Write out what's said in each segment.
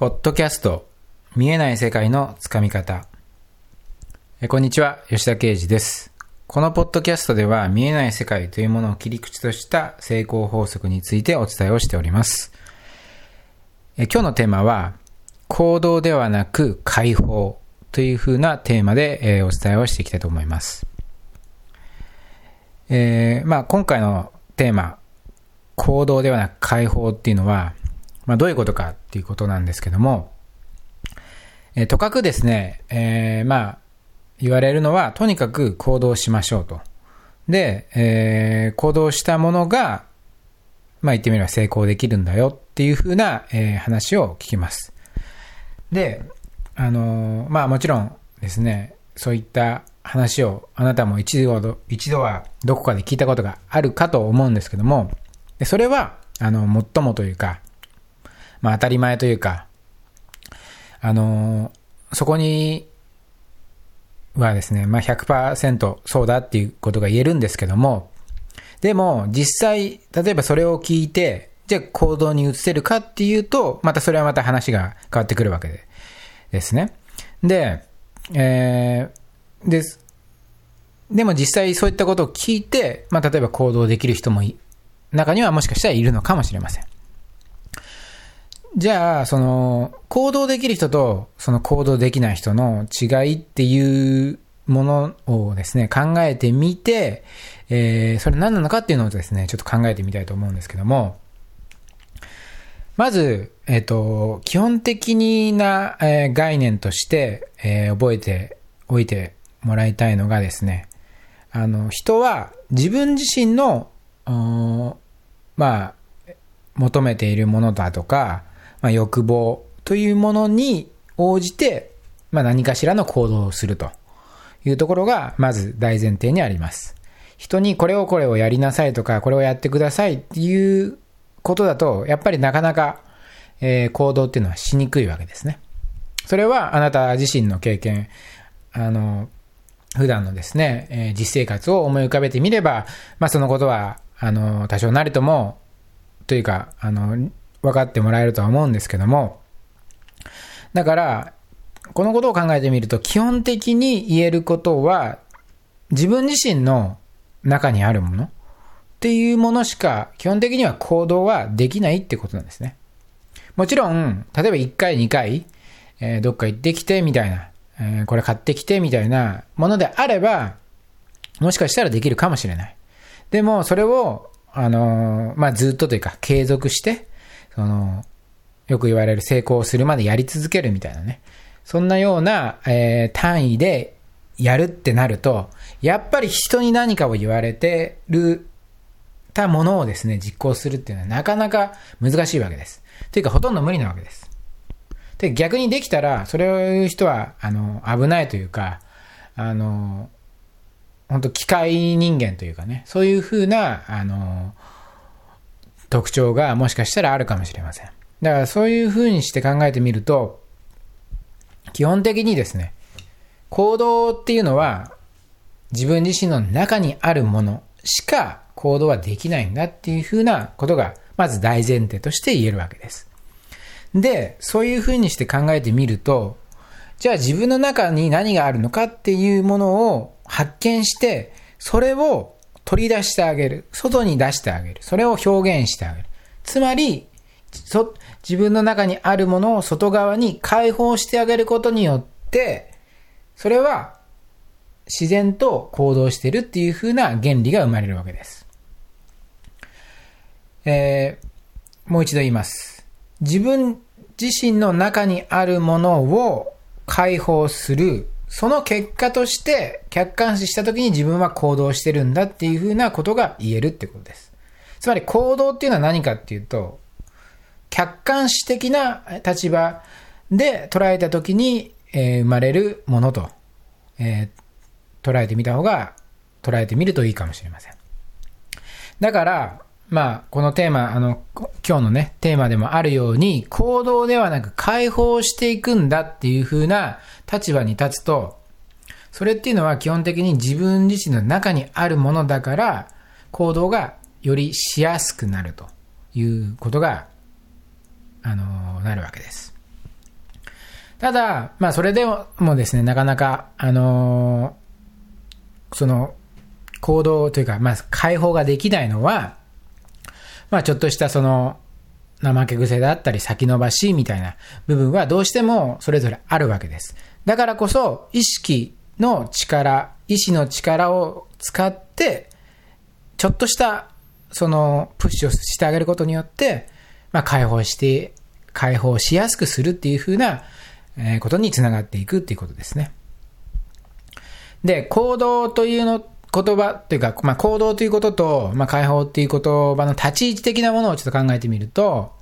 ポッドキャスト、見えない世界のつかみ方。えこんにちは、吉田啓二です。このポッドキャストでは、見えない世界というものを切り口とした成功法則についてお伝えをしております。え今日のテーマは、行動ではなく解放というふうなテーマで、えお伝えをしていきたいと思います。えーまあ、今回のテーマ、行動ではなく解放っていうのは、まあ、どういうことかっていうことなんですけども、えーとかくですね、えーまあ、言われるのは、とにかく行動しましょうと。で、えー行動したものが、まあ言ってみれば成功できるんだよっていうふうな、えー話を聞きます。で、あのーまあもちろんですね、そういった話をあなたも一度、一度はどこかで聞いたことがあるかと思うんですけども、それは、あの、最もというか、まあ当たり前というか、あのーそこにはですね、まあ100%そうだっていうことが言えるんですけども、でも実際、例えばそれを聞いて、じゃあ行動に移せるかっていうと、またそれはまた話が変わってくるわけでですね。で、えー、です。でも実際そういったことを聞いて、まあ例えば行動できる人も中にはもしかしたらいるのかもしれません。じゃあ、その、行動できる人と、その行動できない人の違いっていうものをですね、考えてみて、えー、それ何なのかっていうのをですね、ちょっと考えてみたいと思うんですけども、まず、えっ、と、基本的な、えー概念として、えー覚えておいてもらいたいのがですね、あの、人は自分自身の、まあ、求めているものだとか、まあ、欲望というものに応じて、まあ、何かしらの行動をするというところが、まず大前提にあります。人にこれをこれをやりなさいとか、これをやってくださいっていうことだと、やっぱりなかなか、えー行動っていうのはしにくいわけですね。それはあなた自身の経験、あの、普段のですね、えー実生活を思い浮かべてみれば、まあそのことは、あの、多少なりとも、というか、あの、分かってもらえるとは思うんですけども、だから、このことを考えてみると、基本的に言えることは、自分自身の中にあるものっていうものしか、基本的には行動はできないってことなんですね。もちろん、例えば1回、2回、えーどっか行ってきてみたいな、えーこれ買ってきてみたいなものであれば、もしかしたらできるかもしれない。でも、それを、あのーまあ、ずっとというか、継続して、その、よく言われる成功するまでやり続けるみたいなね。そんなような、えー単位でやるってなると、やっぱり人に何かを言われてるたものをですね、実行するっていうのはなかなか難しいわけです。というか、ほとんど無理なわけです。で、逆にできたら、それを言う人は、あの、危ないというか、あの、本当機械人間というかね、そういう風な、あの、特徴がもしかしたらあるかもしれません。だからそういう風にして考えてみると、基本的にですね、行動っていうのは自分自身の中にあるものしか行動はできないんだっていう風なことが、まず大前提として言えるわけです。で、そういう風にして考えてみると、じゃあ自分の中に何があるのかっていうものを発見して、それを取り出してあげる。外に出してあげる。それを表現してあげる。つまり、自分の中にあるものを外側に解放してあげることによって、それは自然と行動してるっていう風な原理が生まれるわけです。えーもう一度言います。自分自身の中にあるものを解放する、その結果として客観視した時に自分は行動してるんだっていう風なことが言えるってことです。つまり行動っていうのは何かっていうと、客観視的な立場で捉えた時に、え生まれるものと、え捉えてみた方が、捉えてみるといいかもしれません。だから、まあ、このテーマ、あの、今日のね、テーマでもあるように、行動ではなく解放していくんだっていう風な立場に立つと、それっていうのは基本的に自分自身の中にあるものだから、行動がよりしやすくなるということが、あの、なるわけです。ただ、まあそれでもですね、なかなか、あの、その、行動というか、まあ解放ができないのは、まあちょっとしたその、怠け癖だったり先延ばしみたいな部分はどうしてもそれぞれあるわけです。だからこそ意識の力、意志の力を使って、ちょっとしたそのプッシュをしてあげることによって、まあ解放して、解放しやすくするっていう風なことにつながっていくっていうことですね。で、行動というの言葉というか、まあ、行動ということと、まあ、解放っていう言葉の立ち位置的なものをちょっと考えてみると、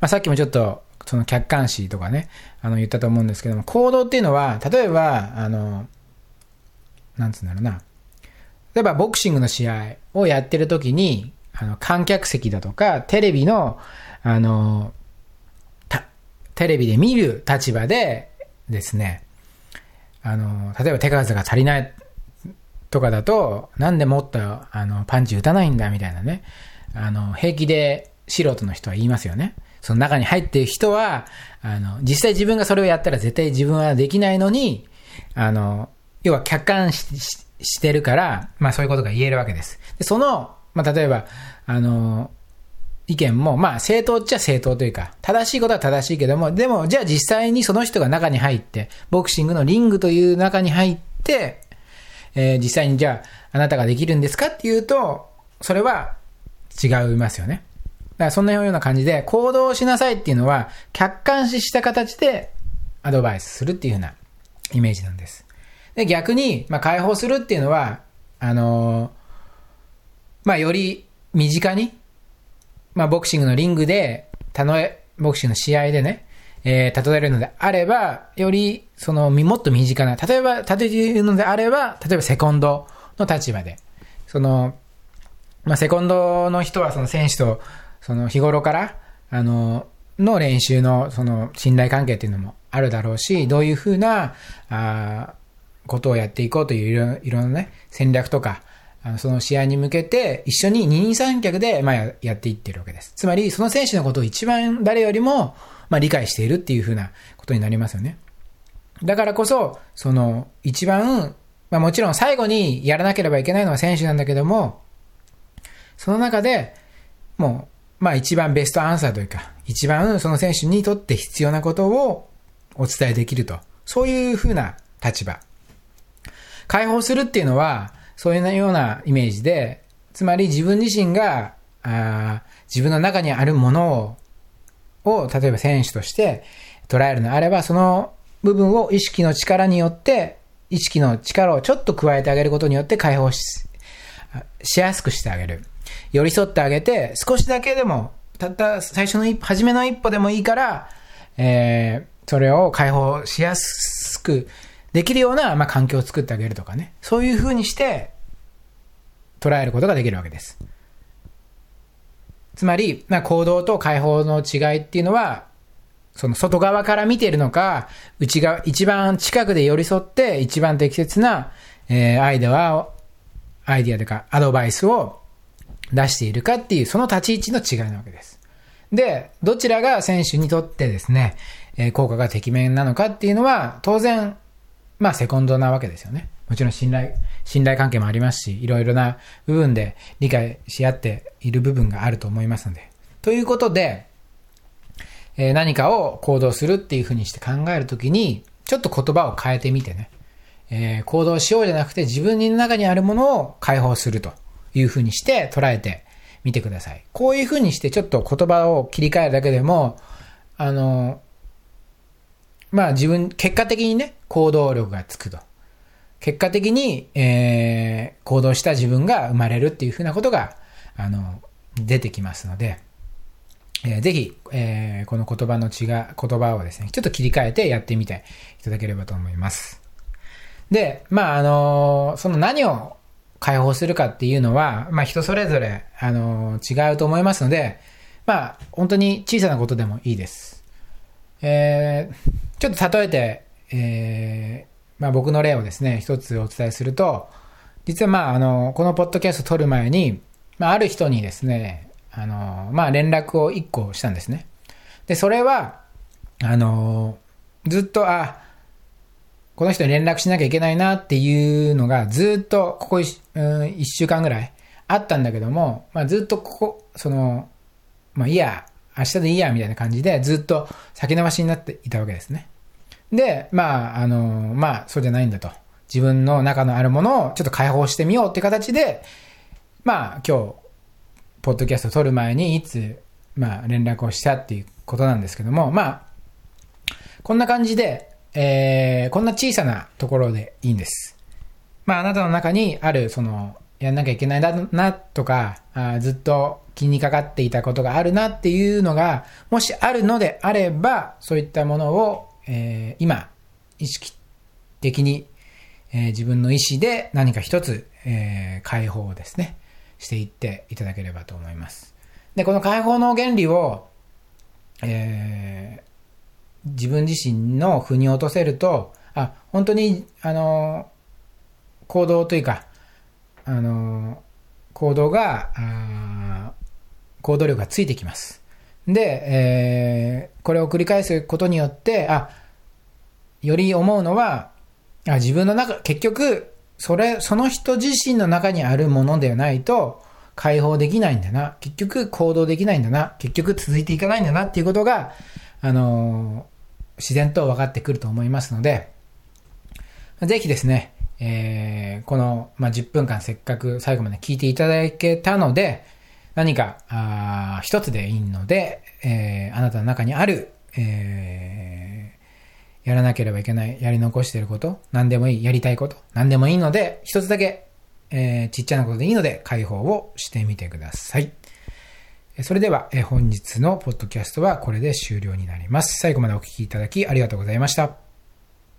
まあ、さっきもちょっと、その客観視とかね、あの言ったと思うんですけども、行動っていうのは、例えば、あの、なんつうんだろうな。例えば、ボクシングの試合をやってる時に、あの、観客席だとか、テレビの、あの、テレビで見る立場でですね、あの、例えば手数が足りないとかだと、なんでもっとあのパンチ打たないんだみたいなね、あの、平気で素人の人は言いますよね。その中に入っている人は、あの、実際自分がそれをやったら絶対自分はできないのに、あの、要は客観視してるから、まあそういうことが言えるわけです。で、その、まあ例えば、あの、意見も、まあ正当っちゃ正当というか、正しいことは正しいけども、でも、じゃあ実際にその人が中に入って、ボクシングのリングという中に入って、えー、実際にじゃあ、あなたができるんですかっていうと、それは違いますよね。だからそんなような感じで、行動しなさいっていうのは、客観視した形でアドバイスするっていうようなイメージなんです。で、逆に、まあ、解放するっていうのは、あのー、まあ、より身近に、まあ、ボクシングのリングで、たのえ、ボクシングの試合でね、えー、例えるのであれば、より、その、もっと身近な、例えば、例えるのであれば、例えばセコンドの立場で、その、まあ、セコンドの人はその選手と、その日頃から、あの、の練習の、その、信頼関係っていうのもあるだろうし、どういうふうな、あことをやっていこうといういろいろなね、戦略とか、あのその試合に向けて一緒に二人三脚で、まあ、やっていってるわけです。つまり、その選手のことを一番誰よりも、まあ、理解しているっていうふうなことになりますよね。だからこそ、その、一番、まあもちろん最後にやらなければいけないのは選手なんだけども、その中で、もう、まあ一番ベストアンサーというか、一番その選手にとって必要なことをお伝えできると。そういうふうな立場。解放するっていうのは、そういうようなイメージで、つまり自分自身が、あ自分の中にあるものをを、例えば選手として捉えるのであれば、その部分を意識の力によって、意識の力をちょっと加えてあげることによって解放し、しやすくしてあげる。寄り添ってあげて、少しだけでも、たった最初の一歩、初めの一歩でもいいから、えー、それを解放しやすくできるような、まあ、環境を作ってあげるとかね。そういう風にして、捉えることができるわけです。つまり、まあ、行動と解放の違いっていうのは、その外側から見ているのか、内側、一番近くで寄り添って一番適切な、えー、アイデアを、アイデアというかアドバイスを出しているかっていう、その立ち位置の違いなわけです。で、どちらが選手にとってですね、えー、効果が適面なのかっていうのは、当然、まあ、セコンドなわけですよね。もちろん信頼、信頼関係もありますし、いろいろな部分で理解し合っている部分があると思いますので。ということで、えー、何かを行動するっていうふうにして考えるときに、ちょっと言葉を変えてみてね、えー、行動しようじゃなくて自分の中にあるものを解放するというふうにして捉えてみてください。こういうふうにしてちょっと言葉を切り替えるだけでも、あの、まあ自分、結果的にね、行動力がつくと。結果的に、えー、行動した自分が生まれるっていうふうなことが、あの、出てきますので、えー、ぜひ、えー、この言葉の違う、言葉をですね、ちょっと切り替えてやってみていただければと思います。で、まあ、あの、その何を解放するかっていうのは、まあ、人それぞれ、あの、違うと思いますので、まあ、本当に小さなことでもいいです。えー、ちょっと例えて、えー、まあ、僕の例をですね、一つお伝えすると、実はまあ、あの、このポッドキャスト撮る前に、まあ、ある人にですね、あの、まあ、連絡を一個したんですね。で、それは、あの、ずっと、あ、この人に連絡しなきゃいけないなっていうのがずっとここ 1,、うん、週間ぐらいあったんだけども、まあ、ずっとここ、その、まあいいや、明日でいいやみたいな感じでずっと先延ばしになっていたわけですね。で、まあ、あの、まあそうじゃないんだと。自分の中のあるものをちょっと解放してみようっていう形で、まあ今日、ポッドキャストを撮る前にいつ、まあ連絡をしたっていうことなんですけども、まあ、こんな感じで、えー、こんな小さなところでいいんです。まあ、あなたの中にある、その、やんなきゃいけないだな、とか、あずっと気にかかっていたことがあるなっていうのが、もしあるのであれば、そういったものを、えー、今、意識的に、えー、自分の意思で何か一つ、えー、解放をですね、していっていただければと思います。で、この解放の原理を、えー、自分自身の腑に落とせると、あ、本当に、あの、行動というか、あの、行動が、行動力がついてきます。で、えー、これを繰り返すことによって、あ、より思うのは、あ自分の中、結局、それ、その人自身の中にあるものではないと、解放できないんだな。結局行動できないんだな。結局続いていかないんだなっていうことが、あの自然と分かってくると思いますので、ぜひですね、えー、この、まあ、10分間せっかく最後まで聞いていただけたので、何か、あ一つでいいので、えー、あなたの中にある、えー、やらなければいけない、やり残していること、何でもいい、やりたいこと、何でもいいので、一つだけ、えー、ちっちゃなことでいいので、解放をしてみてください。それでは、本日のポッドキャストはこれで終了になります。最後までお聴きいただきありがとうございました。